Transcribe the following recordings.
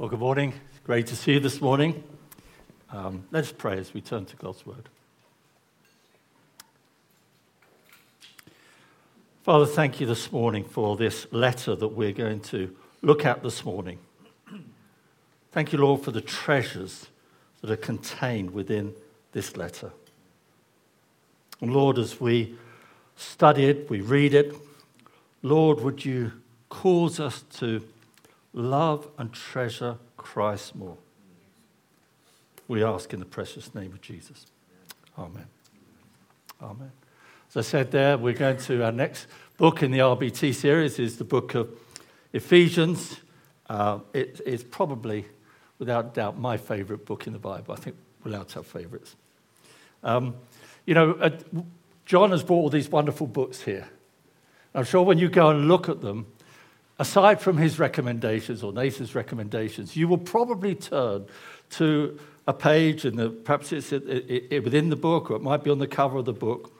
Well, good morning. Great to see you this morning. Um, let's pray as we turn to God's Word. Father, thank you this morning for this letter that we're going to look at this morning. Thank you, Lord, for the treasures that are contained within this letter. And Lord, as we study it, we read it, Lord, would you cause us to love and treasure Christ more. We ask in the precious name of Jesus. Amen. Amen. As I said there, we're going to our next book in the RBT series is the book of Ephesians. Uh, it's probably, without doubt, my favorite book in the Bible. I think we're allowed to have favorites. Um, you know, uh, John has brought all these wonderful books here. I'm sure when you go and look at them, aside from his recommendations or Nathan's recommendations, you will probably turn to a page, and perhaps it's within the book or it might be on the cover of the book,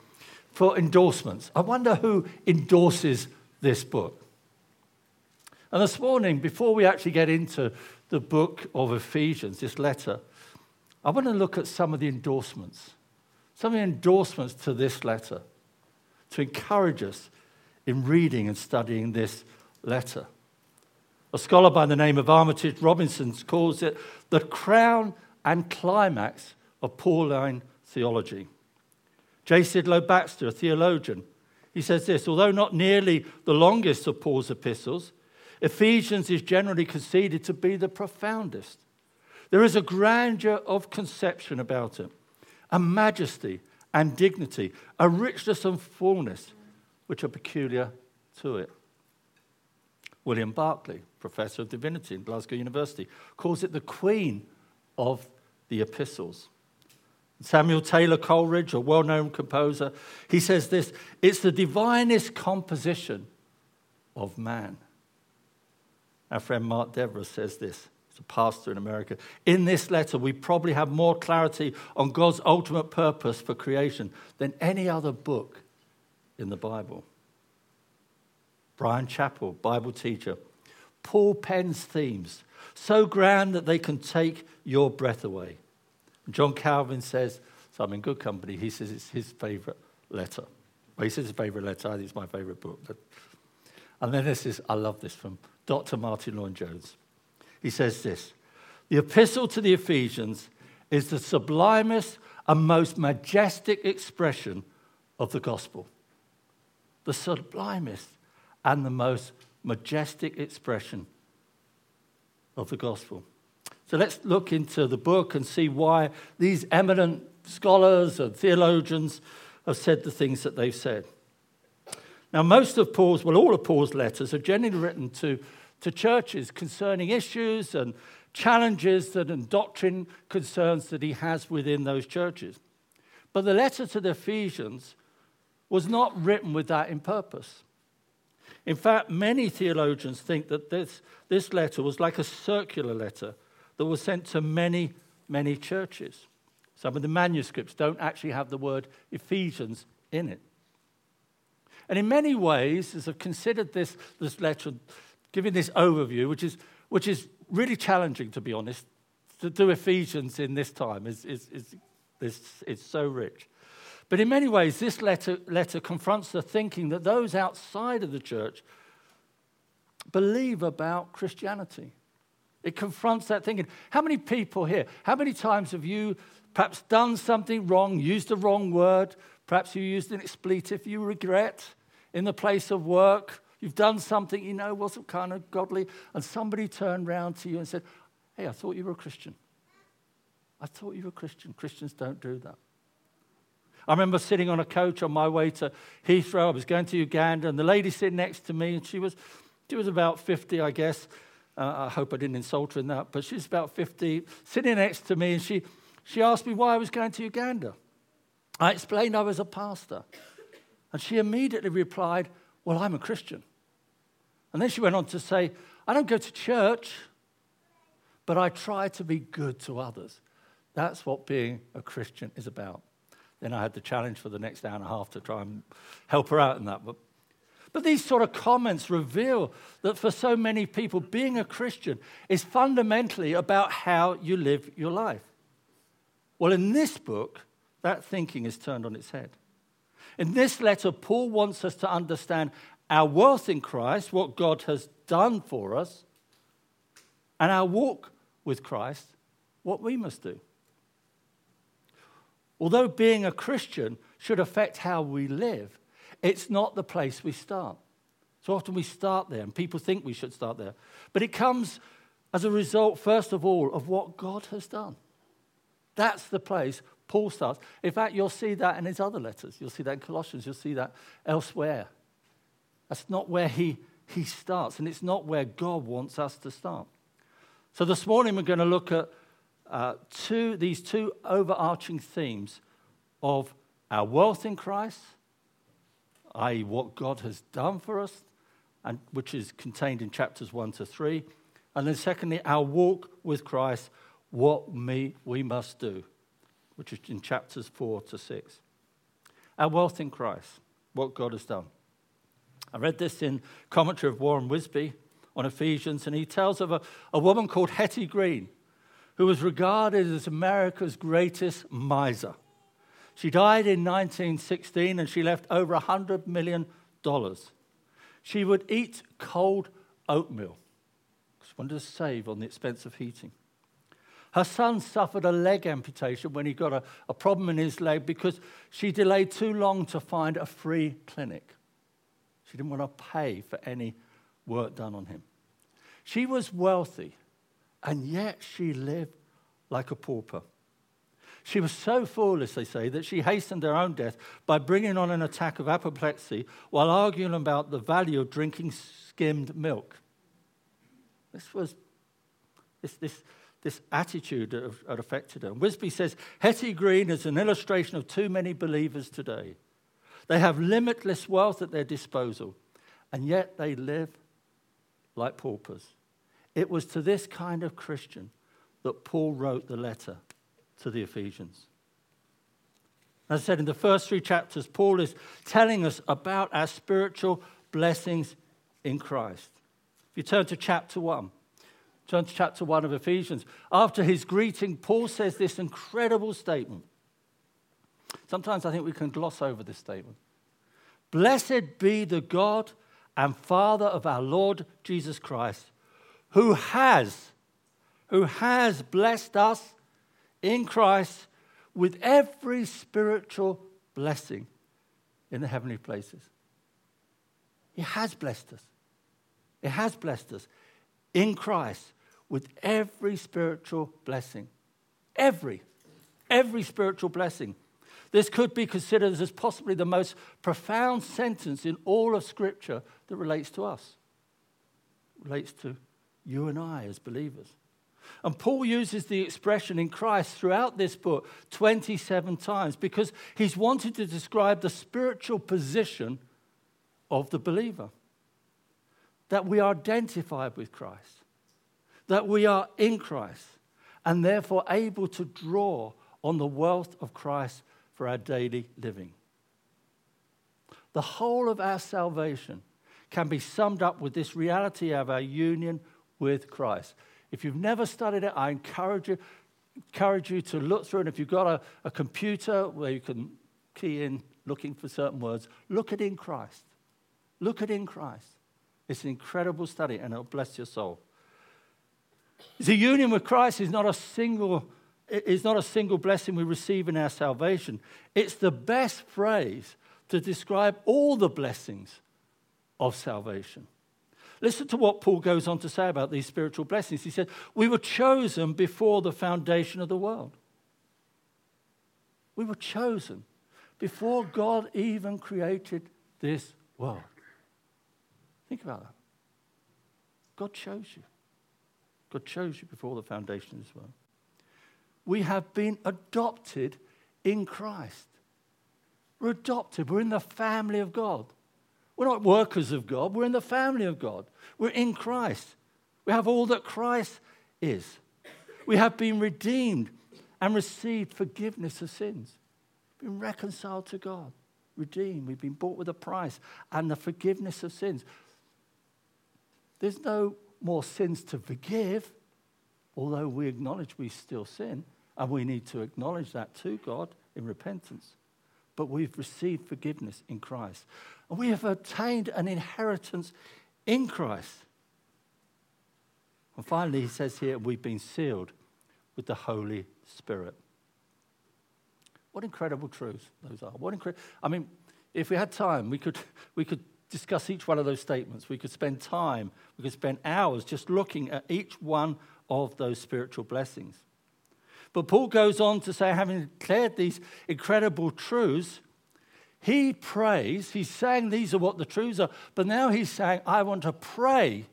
for endorsements. I wonder who endorses this book. And this morning, before we actually get into the book of Ephesians, this letter, I want to look at some of the endorsements, some of the endorsements to this letter to encourage us in reading and studying this letter. A scholar by the name of Armitage Robinson calls it the crown and climax of Pauline theology. J. Sidlow Baxter, a theologian, he says this although not nearly the longest of Paul's epistles, Ephesians is generally conceded to be the profoundest. There is a grandeur of conception about it, a majesty and dignity, a richness and fullness which are peculiar to it. William Barclay, professor of divinity in Glasgow University, calls it the queen of the epistles. Samuel Taylor Coleridge, a well known composer, he says this it's the divinest composition of man. Our friend Mark Dever says this. He's a pastor in America. In this letter, we probably have more clarity on God's ultimate purpose for creation than any other book in the Bible. Bryan Chapell, Bible teacher. Paul Penn's themes so grand that they can take your breath away. John Calvin says, so I'm in good company, he says it's his favorite letter. Well, he says his favorite letter, I think it's my favorite book. But... And then this is, I love this from Dr. Martyn Lloyd-Jones. He says this The epistle to the Ephesians is the sublimest and most majestic expression of the gospel. The sublimest and the most majestic expression of the gospel. So let's look into the book and see why these eminent scholars and theologians have said the things that they've said. Now, most of Paul's, well, all of Paul's letters are generally written to, to churches concerning issues and challenges and doctrine concerns that he has within those churches. But the letter to the Ephesians was not written with that in purpose. In fact, many theologians think that this, this letter was like a circular letter that was sent to many, many churches. Some of the manuscripts don't actually have the word Ephesians in it. And in many ways, as I've considered this, this letter, giving this overview, which is, which is really challenging, to be honest, to do Ephesians in this time is, is, is, is, is so rich. But in many ways, this letter, letter confronts the thinking that those outside of the church believe about Christianity. It confronts that thinking. How many people here, how many times have you perhaps done something wrong, used the wrong word, perhaps you used an expletive you regret in the place of work? You've done something you know wasn't kind of godly, and somebody turned around to you and said, Hey, I thought you were a Christian. I thought you were a Christian. Christians don't do that. I remember sitting on a coach on my way to Heathrow. I was going to Uganda, and the lady sitting next to me, and she was, she was about 50, I guess. Uh, I hope I didn't insult her in that, but she's about 50, sitting next to me, and she, she asked me why I was going to Uganda. I explained I was a pastor. And she immediately replied, Well, I'm a Christian. And then she went on to say, I don't go to church, but I try to be good to others. That's what being a Christian is about. Then I had the challenge for the next hour and a half to try and help her out in that. But, But these sort of comments reveal that for so many people, being a Christian is fundamentally about how you live your life. Well, in this book, that thinking is turned on its head. In this letter, Paul wants us to understand our worth in Christ, what God has done for us, and our walk with Christ, what we must do. Although being a Christian should affect how we live, it's not the place we start. So often we start there, and people think we should start there. But it comes as a result, first of all, of what God has done. That's the place Paul starts. In fact, you'll see that in his other letters. You'll see that in Colossians. You'll see that elsewhere. That's not where he, he starts, and it's not where God wants us to start. So this morning we're going to look at uh, two, these two overarching themes of our wealth in Christ, i.e., what God has done for us, and which is contained in chapters 1 to 3. And then, secondly, our walk with Christ, what me, we must do, which is in chapters 4 to 6. Our wealth in Christ, what God has done. I read this in commentary of Warren Wiersbe on Ephesians, and he tells of a, a woman called Hetty Green, who was regarded as America's greatest miser. She died in 1916 and she left over $100 million. She would eat cold oatmeal. She wanted to save on the expense of heating. Her son suffered a leg amputation when he got a, a problem in his leg because she delayed too long to find a free clinic. She didn't want to pay for any work done on him. She was wealthy, and yet she lived like a pauper. She was so foolish, they say, that she hastened her own death by bringing on an attack of apoplexy while arguing about the value of drinking skimmed milk. This was this, this, this attitude that had affected her. Wiersbe says Hetty Green is an illustration of too many believers today. They have limitless wealth at their disposal, and yet they live like paupers. It was to this kind of Christian that Paul wrote the letter to the Ephesians. As I said in the first three chapters, Paul is telling us about our spiritual blessings in Christ. If you turn to chapter 1, turn to chapter 1 of Ephesians. After his greeting, Paul says this incredible statement Sometimes I think we can gloss over this statement. Blessed be the God and Father of our Lord Jesus Christ, who has, who has blessed us in Christ with every spiritual blessing in the heavenly places. He has blessed us. He has blessed us in Christ with every spiritual blessing. Every, every spiritual blessing. This could be considered as possibly the most profound sentence in all of Scripture that relates to us, relates to you and I as believers. And Paul uses the expression in Christ throughout this book 27 times because he's wanted to describe the spiritual position of the believer. That we are identified with Christ, that we are in Christ, and therefore able to draw on the wealth of Christ for our daily living. The whole of our salvation can be summed up with this reality of our union with Christ. If you've never studied it, I encourage you, encourage you to look through it. If you've got a, a computer where you can key in looking for certain words, look at in Christ. Look at in Christ. It's an incredible study and it'll bless your soul. The union with Christ is not a single is not a single blessing we receive in our salvation. It's the best phrase to describe all the blessings of salvation. Listen to what Paul goes on to say about these spiritual blessings. He said, We were chosen before the foundation of the world. We were chosen before God even created this world. Think about that. God chose you. God chose you before the foundation of this world we have been adopted in Christ. We're adopted. We're in the family of God. We're not workers of God. We're in the family of God. We're in Christ. We have all that Christ is. We have been redeemed and received forgiveness of sins, been reconciled to God. redeemed. We've been bought with a price and the forgiveness of sins. There's no more sins to forgive, although we acknowledge we still sin, and we need to acknowledge that to God in repentance. But we've received forgiveness in Christ. And we have obtained an inheritance in Christ. And finally, he says here, we've been sealed with the Holy Spirit. What incredible truths those are. What incre- I mean, if we had time, we could, we could discuss each one of those statements. We could spend time, we could spend hours just looking at each one of those spiritual blessings. But Paul goes on to say, having declared these incredible truths, he prays, he's saying these are what the truths are, but now he's saying, I want to pray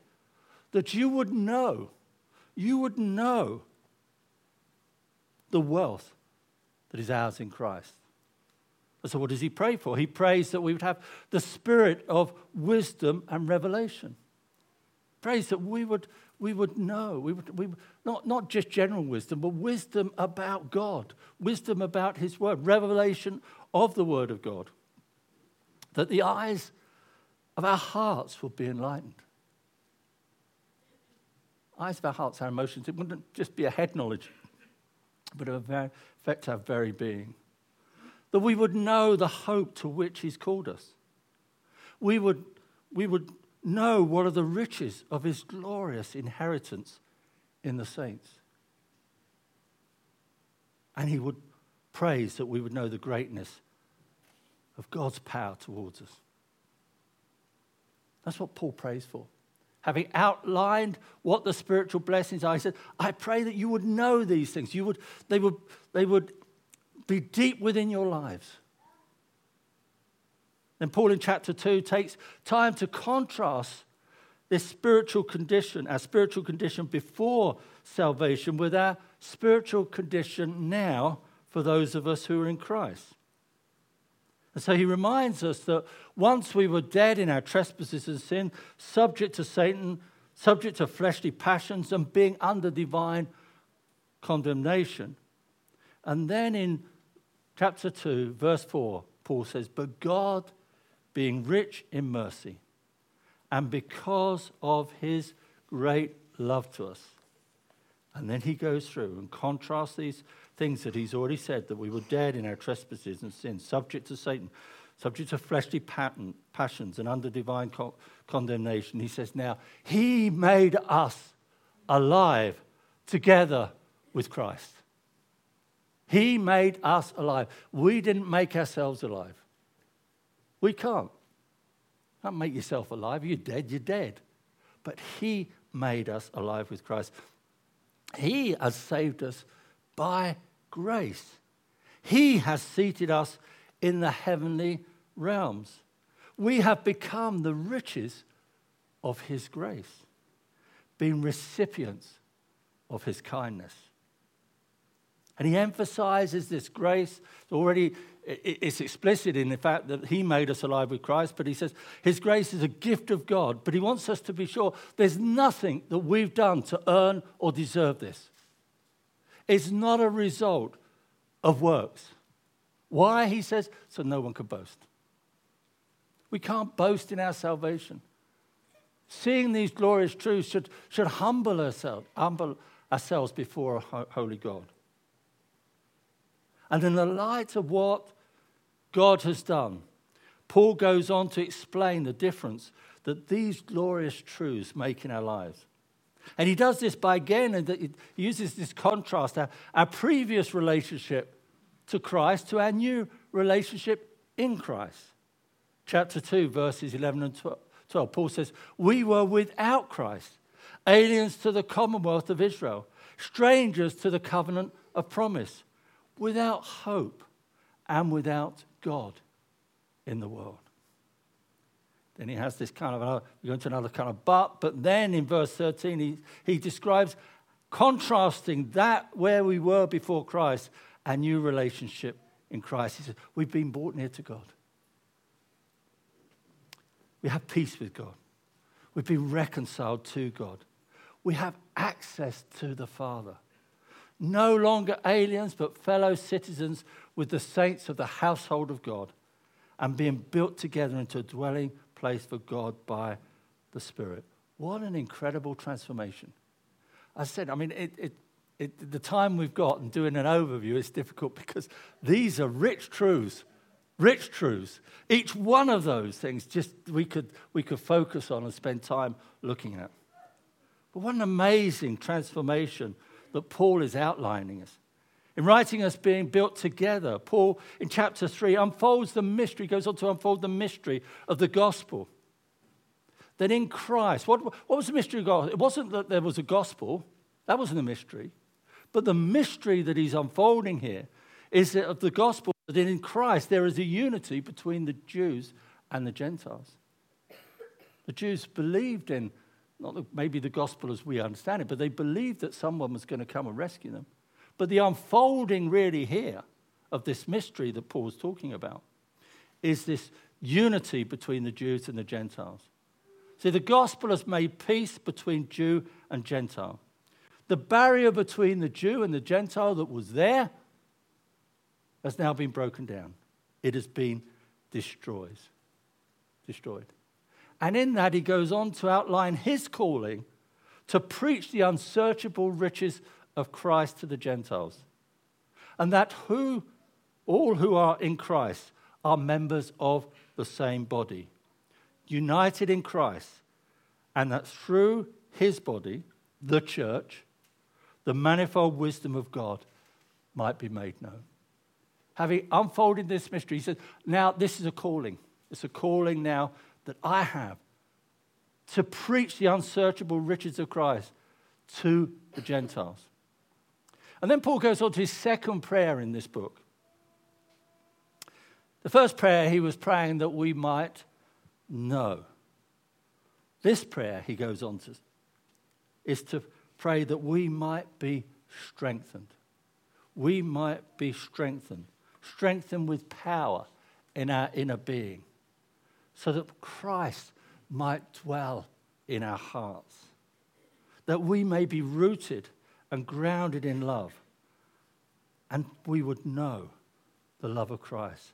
that you would know, you would know the wealth that is ours in Christ. So, what does he pray for? He prays that we would have the spirit of wisdom and revelation. Prays that we would, we would know, we would, we, not, not just general wisdom, but wisdom about God, wisdom about his word, revelation of the word of God. That the eyes of our hearts would be enlightened. Eyes of our hearts, our emotions, it wouldn't just be a head knowledge, but it would affect our very being that we would know the hope to which He's called us. We would, we would know what are the riches of His glorious inheritance in the saints. And He would praise that we would know the greatness of God's power towards us. That's what Paul prays for. Having outlined what the spiritual blessings are, he said, I pray that you would know these things. You would, they, would, they would be deep within your lives. Then Paul in chapter 2 takes time to contrast this spiritual condition, our spiritual condition before salvation, with our spiritual condition now for those of us who are in Christ. And so he reminds us that once we were dead in our trespasses and sin, subject to Satan, subject to fleshly passions, and being under divine condemnation. And then in chapter 2, verse 4, Paul says, But God, being rich in mercy, and because of his great love to us. And then he goes through and contrasts these things that he's already said that we were dead in our trespasses and sins, subject to Satan, subject to fleshly pattern, passions, and under divine co- condemnation. He says, Now, he made us alive together with Christ. He made us alive. We didn't make ourselves alive. We can't. Can't make yourself alive. You're dead, you're dead. But He made us alive with Christ. He has saved us by grace. He has seated us in the heavenly realms. We have become the riches of His grace, being recipients of His kindness. And he emphasizes this grace. Already it's explicit in the fact that he made us alive with Christ, but he says his grace is a gift of God. But he wants us to be sure there's nothing that we've done to earn or deserve this. It's not a result of works. Why? He says, so no one can boast. We can't boast in our salvation. Seeing these glorious truths should, should humble, ourselves, humble ourselves before a holy God. And in the light of what God has done, Paul goes on to explain the difference that these glorious truths make in our lives. And he does this by again, and he uses this contrast our, our previous relationship to Christ to our new relationship in Christ. Chapter 2, verses 11 and 12. Paul says, We were without Christ, aliens to the commonwealth of Israel, strangers to the covenant of promise without hope and without God in the world. Then he has this kind of, another, we go into another kind of but, but then in verse 13, he, he describes contrasting that where we were before Christ, our new relationship in Christ. He says, We've been brought near to God. We have peace with God. We've been reconciled to God. We have access to the Father no longer aliens, but fellow citizens with the saints of the household of God, and being built together into a dwelling place for God by the Spirit. What an incredible transformation. I said, I mean, it, it, it, the time we've got and doing an overview is difficult because these are rich truths, rich truths. Each one of those things just we could, we could focus on and spend time looking at. But what an amazing transformation that Paul is outlining us. In writing us being built together, Paul in chapter 3 unfolds the mystery, goes on to unfold the mystery of the gospel. That in Christ, what, what was the mystery of God? It wasn't that there was a gospel, that wasn't a mystery. But the mystery that he's unfolding here is that of the gospel that in Christ there is a unity between the Jews and the Gentiles. The Jews believed in, not maybe the gospel as we understand it, but they believed that someone was going to come and rescue them. But the unfolding, really, here of this mystery that Paul's talking about is this unity between the Jews and the Gentiles. See, the gospel has made peace between Jew and Gentile. The barrier between the Jew and the Gentile that was there has now been broken down. It has been destroyed. Destroyed. And in that, he goes on to outline his calling to preach the unsearchable riches of Christ to the Gentiles. And that who, all who are in Christ are members of the same body, united in Christ, and that through his body, the church, the manifold wisdom of God might be made known. Having unfolded this mystery, he said, Now this is a calling. It's a calling now that I have to preach the unsearchable riches of Christ to the Gentiles. And then Paul goes on to his second prayer in this book. The first prayer he was praying that we might know. This prayer, he goes on to, is to pray that we might be strengthened. We might be strengthened, strengthened with power in our inner being, so that Christ might dwell in our hearts, that we may be rooted and grounded in love, and we would know the love of Christ,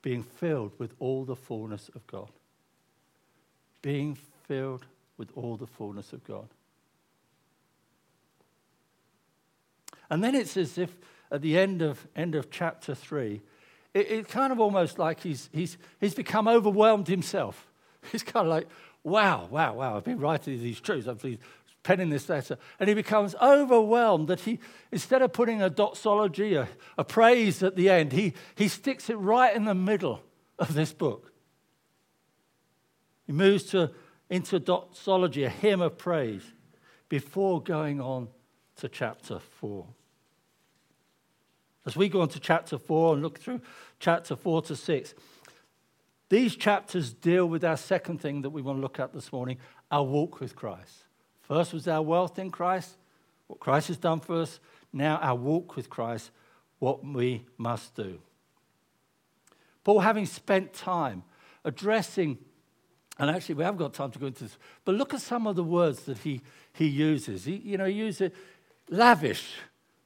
being filled with all the fullness of God. Being filled with all the fullness of God. And then it's as if at the end of, end of chapter 3, it, it's kind of almost like he's, he's, he's become overwhelmed himself. He's kind of like, wow, wow, wow, I've been writing these truths, I've been penning this letter. And he becomes overwhelmed that he, instead of putting a doxology, a, a praise at the end, he, he sticks it right in the middle of this book. He moves to, into doxology, a hymn of praise, before going on to chapter 4. As we go on to chapter 4 and look through chapter 4 to 6, these chapters deal with our second thing that we want to look at this morning our walk with Christ. First was our wealth in Christ, what Christ has done for us. Now, our walk with Christ, what we must do. Paul, having spent time addressing, and actually, we haven't got time to go into this, but look at some of the words that he, he uses. He, you know, he uses lavish,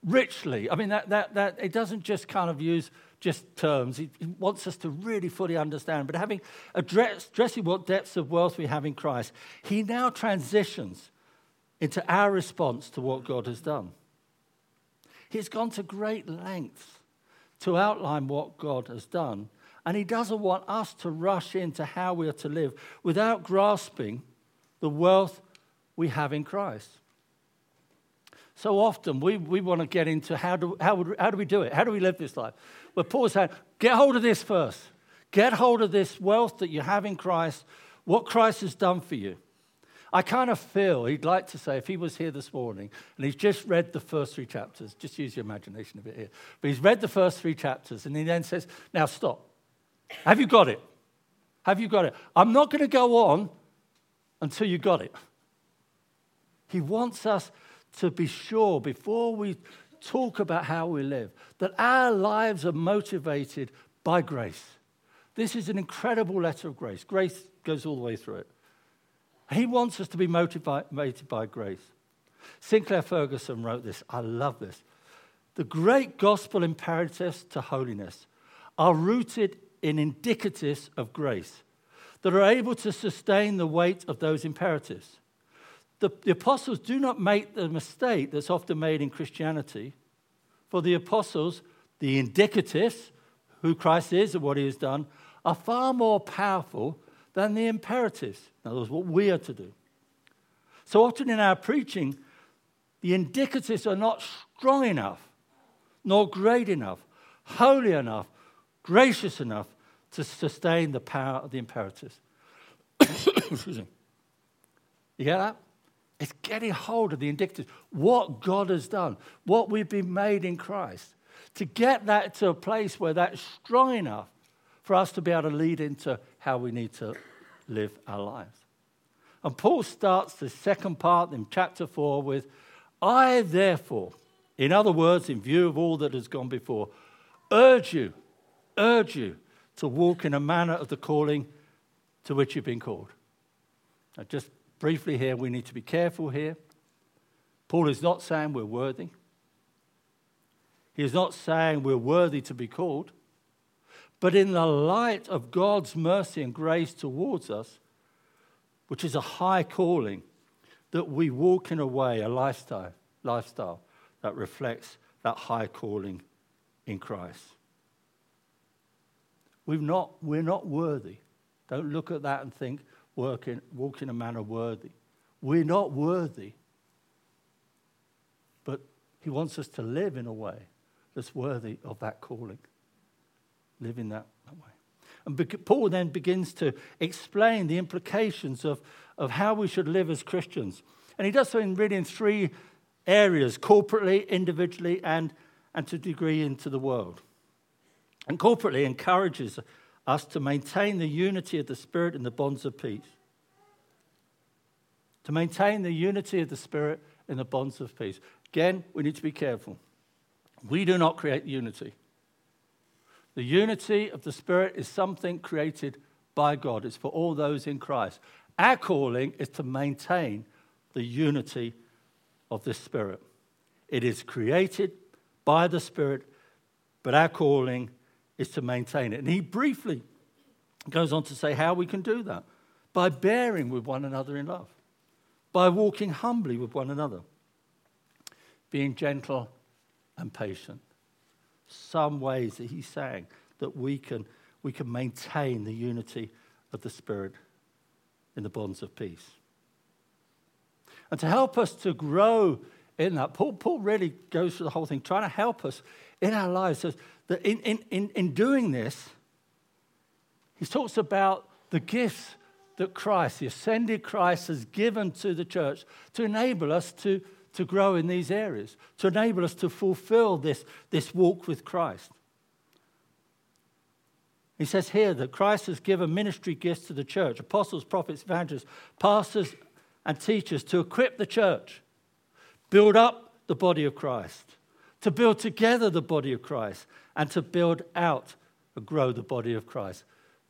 richly. I mean, that, that, that, it doesn't just kind of use just terms. He, wants us to really fully understand. But having addressed, addressing what depths of wealth we have in Christ, he now transitions into our response to what God has done. He's gone to great lengths to outline what God has done. And he doesn't want us to rush into how we are to live without grasping the wealth we have in Christ. So often we, we want to get into how do, how, would, how do we do it? How do we live this life? Well, Paul's saying, get hold of this first. Get hold of this wealth that you have in Christ, what Christ has done for you. I kind of feel he'd like to say, if he was here this morning and he's just read the first three chapters, just use your imagination a bit here, but he's read the first three chapters and he then says, Now stop. Have you got it? Have you got it? I'm not going to go on until you got it. He wants us to be sure before we talk about how we live that our lives are motivated by grace. This is an incredible letter of grace. Grace goes all the way through it. He wants us to be motivated by grace. Sinclair Ferguson wrote this. I love this. The great gospel imperatives to holiness are rooted in indicatives of grace that are able to sustain the weight of those imperatives. The, the apostles do not make the mistake that's often made in Christianity. For the apostles, the indicatives, who Christ is and what he has done, are far more powerful than the imperatives. In other words, what we are to do. So often in our preaching, the indicatives are not strong enough, nor great enough, holy enough, gracious enough to sustain the power of the imperatives. Excuse me. you get that? It's getting hold of the indicatives, what God has done, what we've been made in Christ. To get that to a place where that's strong enough for us to be able to lead into how we need to live our lives. And Paul starts the second part in chapter 4 with, I therefore, in other words, in view of all that has gone before, urge you, urge you to walk in a manner of the calling to which you've been called. Now, just briefly here, we need to be careful here. Paul is not saying we're worthy. He is not saying we're worthy to be called. But in the light of God's mercy and grace towards us, which is a high calling, that we walk in a way, a lifestyle, lifestyle that reflects that high calling in Christ. We've not, we're not worthy. Don't look at that and think, walk in, walk in a manner worthy. We're not worthy. But He wants us to live in a way that's worthy of that calling live in that, that way. And Paul then begins to explain the implications of, of how we should live as Christians. And he does so in really in three areas corporately, individually, and, and to degree into the world. And corporately encourages us to maintain the unity of the Spirit in the bonds of peace. To maintain the unity of the Spirit in the bonds of peace. Again, we need to be careful. We do not create unity. The unity of the Spirit is something created by God, it's for all those in Christ. Our calling is to maintain the unity of the Spirit. It is created by the Spirit, but our calling is to maintain it. And he briefly goes on to say how we can do that by bearing with one another in love, by walking humbly with one another, being gentle and patient some ways that he's saying that we can, we can maintain the unity of the Spirit in the bonds of peace. And to help us to grow in that, Paul, Paul really goes through the whole thing, trying to help us in our lives. So that in, in, in, in doing this, he talks about the gifts that Christ, the ascended Christ, has given to the church to enable us to to grow in these areas, to enable us to fulfill this, this walk with Christ. He says here that Christ has given ministry gifts to the church apostles, prophets, evangelists, pastors, and teachers to equip the church, build up the body of Christ, to build together the body of Christ, and to build out and grow the body of Christ.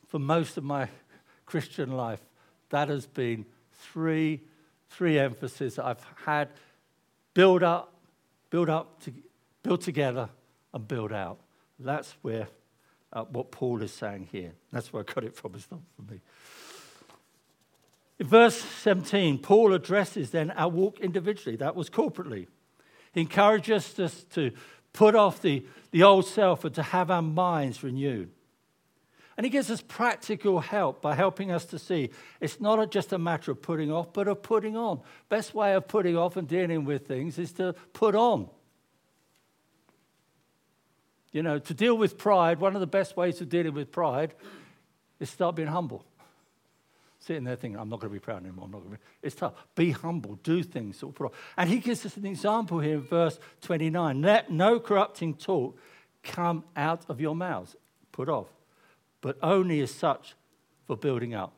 For most of my Christian life, that has been three, three emphases I've had build up, build up, to, build together, and build out. That's where uh, what Paul is saying here. That's where I got it from. It's not for me. In verse 17, Paul addresses then our walk individually. That was corporately. He encourages us to put off the, the old self and to have our minds renewed. And he gives us practical help by helping us to see it's not just a matter of putting off, but of putting on. Best way of putting off and dealing with things is to put on. You know, to deal with pride, one of the best ways of dealing with pride is to start being humble. Sitting there thinking, I'm not going to be proud anymore. I'm not going to be. It's tough. Be humble. Do things. And he gives us an example here in verse 29. Let no corrupting talk come out of your mouths. Put off but only as such for building up,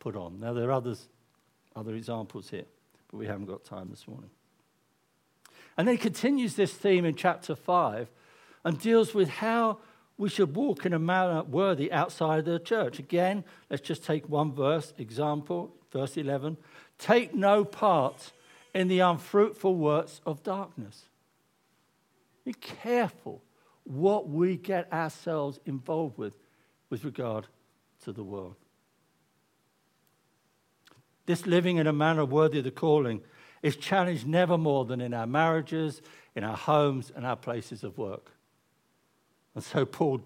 put on. Now, there are others, other examples here, but we haven't got time this morning. And then he continues this theme in chapter 5 and deals with how we should walk in a manner worthy outside the church. Again, let's just take one verse, example, verse 11. Take no part in the unfruitful works of darkness. Be careful what we get ourselves involved with with regard to the world. This living in a manner worthy of the calling is challenged never more than in our marriages, in our homes, and our places of work. And so Paul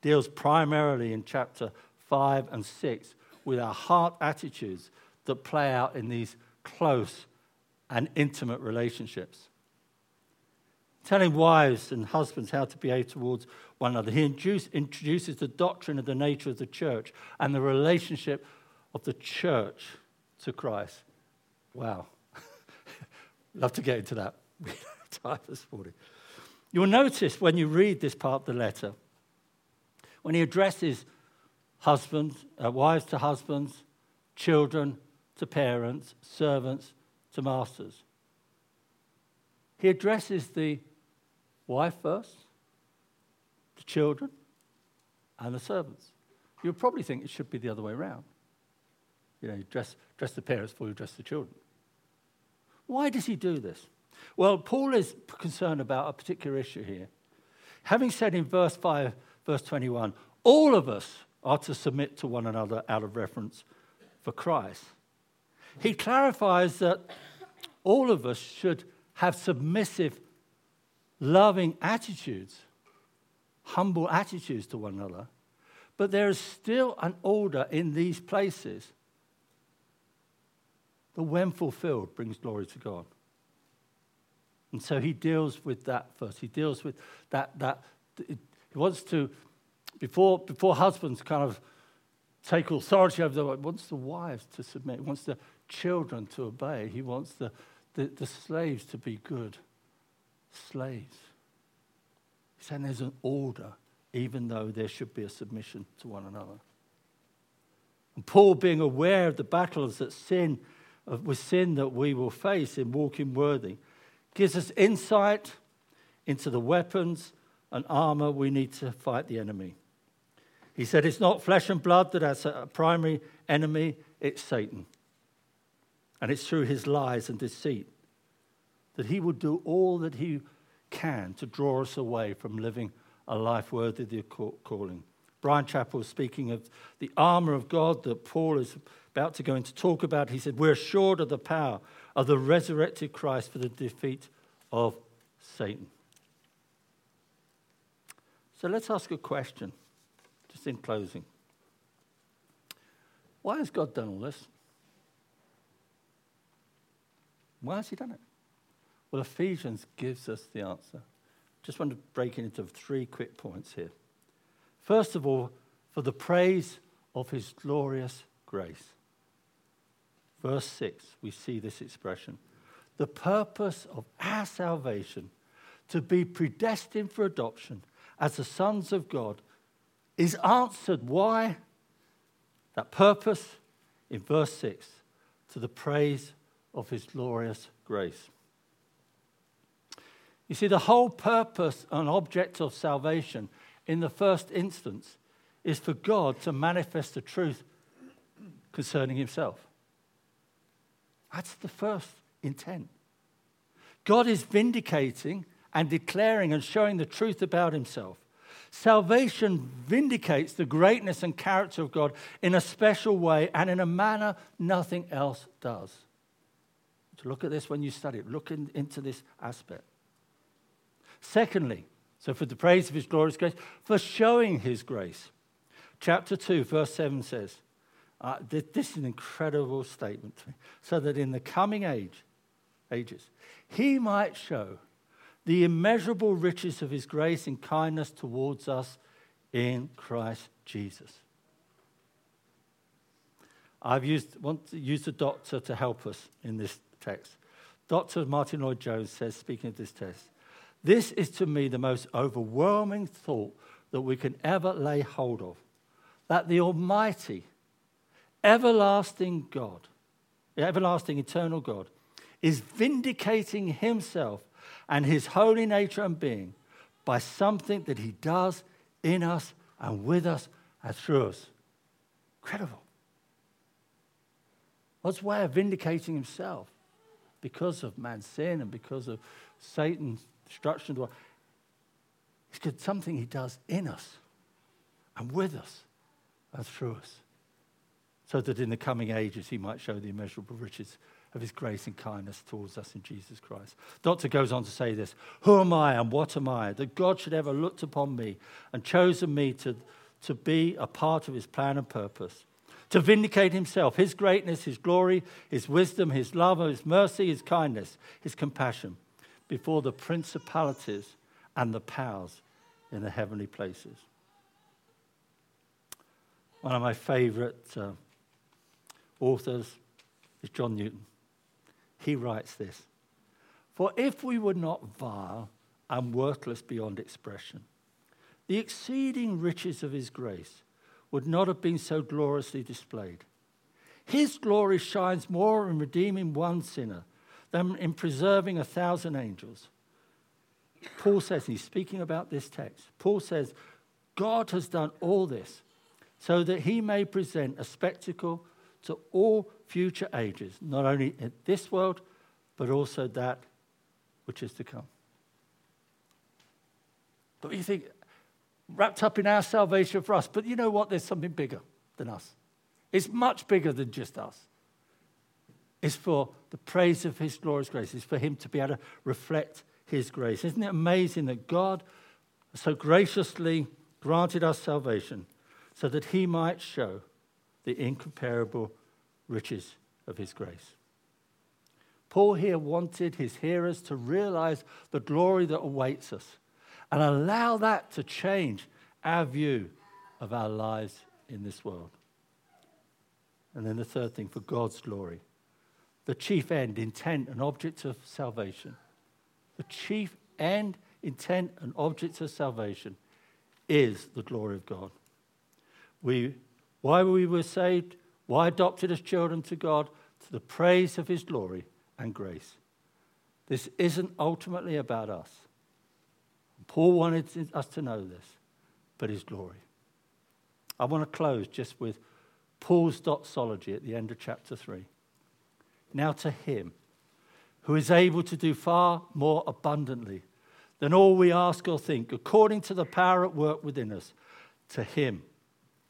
deals primarily in chapter 5 and 6 with our heart attitudes that play out in these close and intimate relationships. Telling wives and husbands how to behave towards one another, he introduces the doctrine of the nature of the church and the relationship of the church to Christ. Wow. Love to get into that. We have time this morning. You'll notice when you read this part of the letter, when he addresses husbands, uh, wives to husbands, children to parents, servants to masters. He addresses the wife first, the children, and the servants. You'll probably think it should be the other way around. You know, you dress, dress the parents before you dress the children. Why does he do this? Well, Paul is concerned about a particular issue here. Having said in verse 5, verse 21, all of us are to submit to one another out of reverence for Christ. He clarifies that all of us should have submissive, loving attitudes, humble attitudes to one another. But there is still an order in these places that, when fulfilled, brings glory to God. And so he deals with that first. He deals with that. that he wants to, before, before husbands kind of take authority over the he wants the wives to submit, he wants the children to obey, he wants the, the, the slaves to be good slaves. He's saying there's an order, even though there should be a submission to one another. And Paul, being aware of the battles that sin, with sin that we will face in walking worthy, gives us insight into the weapons and armor we need to fight the enemy. He said it's not flesh and blood that has a primary enemy, it's Satan. And it's through his lies and deceit that he will do all that he can to draw us away from living a life worthy of the calling. Bryan Chapell, speaking of the armor of God that Paul is about to go into talk about, he said, We're assured of the power of the resurrected Christ for the defeat of Satan. So let's ask a question, just in closing. Why has God done all this? Why has He done it? Well, Ephesians gives us the answer. Just want to break it into three quick points here. First of all, for the praise of His glorious grace. Verse 6, we see this expression. The purpose of our salvation to be predestined for adoption as the sons of God is answered. Why? That purpose in verse 6 to the praise of his glorious grace. You see, the whole purpose and object of salvation in the first instance is for God to manifest the truth concerning himself. That's the first intent. God is vindicating and declaring and showing the truth about himself. Salvation vindicates the greatness and character of God in a special way and in a manner nothing else does. To look at this when you study it, look in, into this aspect. Secondly, so for the praise of his glorious grace, for showing his grace. Chapter 2, verse 7 says, uh, this is an incredible statement to me. So that in the coming age, ages, he might show the immeasurable riches of his grace and kindness towards us in Christ Jesus. I've used, want to use a doctor to help us in this text. Dr. Martyn Lloyd-Jones says, speaking of this text, this is to me the most overwhelming thought that we can ever lay hold of that the Almighty, everlasting God, everlasting, eternal God, is vindicating himself and his holy nature and being by something that he does in us and with us and through us. Incredible. God's way of vindicating himself because of man's sin and because of Satan's destruction. It's something he does in us and with us and through us, so that in the coming ages he might show the immeasurable riches of his grace and kindness towards us in Jesus Christ. Doctor goes on to say this Who am I and what am I that God should ever looked upon me and chosen me to, to be a part of his plan and purpose? To vindicate himself, his greatness, his glory, his wisdom, his love, his mercy, his kindness, his compassion before the principalities and the powers in the heavenly places. One of my favorite uh, authors is John Newton. He writes this For if we were not vile and worthless beyond expression, the exceeding riches of his grace would not have been so gloriously displayed. His glory shines more in redeeming one sinner than in preserving a thousand angels. Paul says, he's speaking about this text, Paul says, God has done all this so that he may present a spectacle to all future ages, not only in this world, but also that which is to come. But you think, wrapped up in our salvation for us, but you know what? There's something bigger than us. It's much bigger than just us. It's for the praise of His glorious grace. It's for Him to be able to reflect His grace. Isn't it amazing that God so graciously granted us salvation so that He might show the incomparable riches of his grace. Paul here wanted his hearers to realize the glory that awaits us and allow that to change our view of our lives in this world. And then the third thing, for God's glory. The chief end, intent, and object of salvation. The chief end, intent, and object of salvation is the glory of God. We, why we were saved? Why adopted as children to God to the praise of his glory and grace. This isn't ultimately about us. Paul wanted us to know this, but his glory. I want to close just with Paul's doxology at the end of chapter 3. Now to him who is able to do far more abundantly than all we ask or think, according to the power at work within us, to him,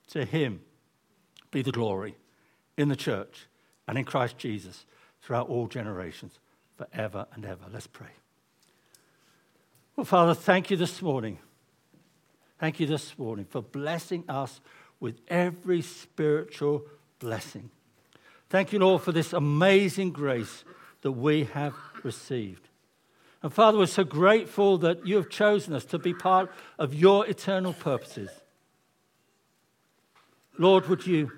to him be the glory in the church and in Christ Jesus throughout all generations, forever and ever. Let's pray. Well, Father, thank you this morning. Thank you this morning for blessing us with every spiritual blessing. Thank you, Lord, for this amazing grace that we have received. And Father, we're so grateful that you have chosen us to be part of your eternal purposes. Lord, would you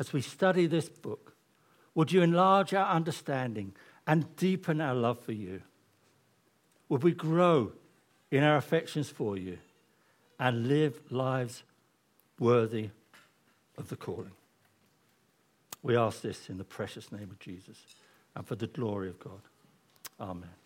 as we study this book, would you enlarge our understanding and deepen our love for you? Would we grow in our affections for you and live lives worthy of the calling? We ask this in the precious name of Jesus and for the glory of God. Amen.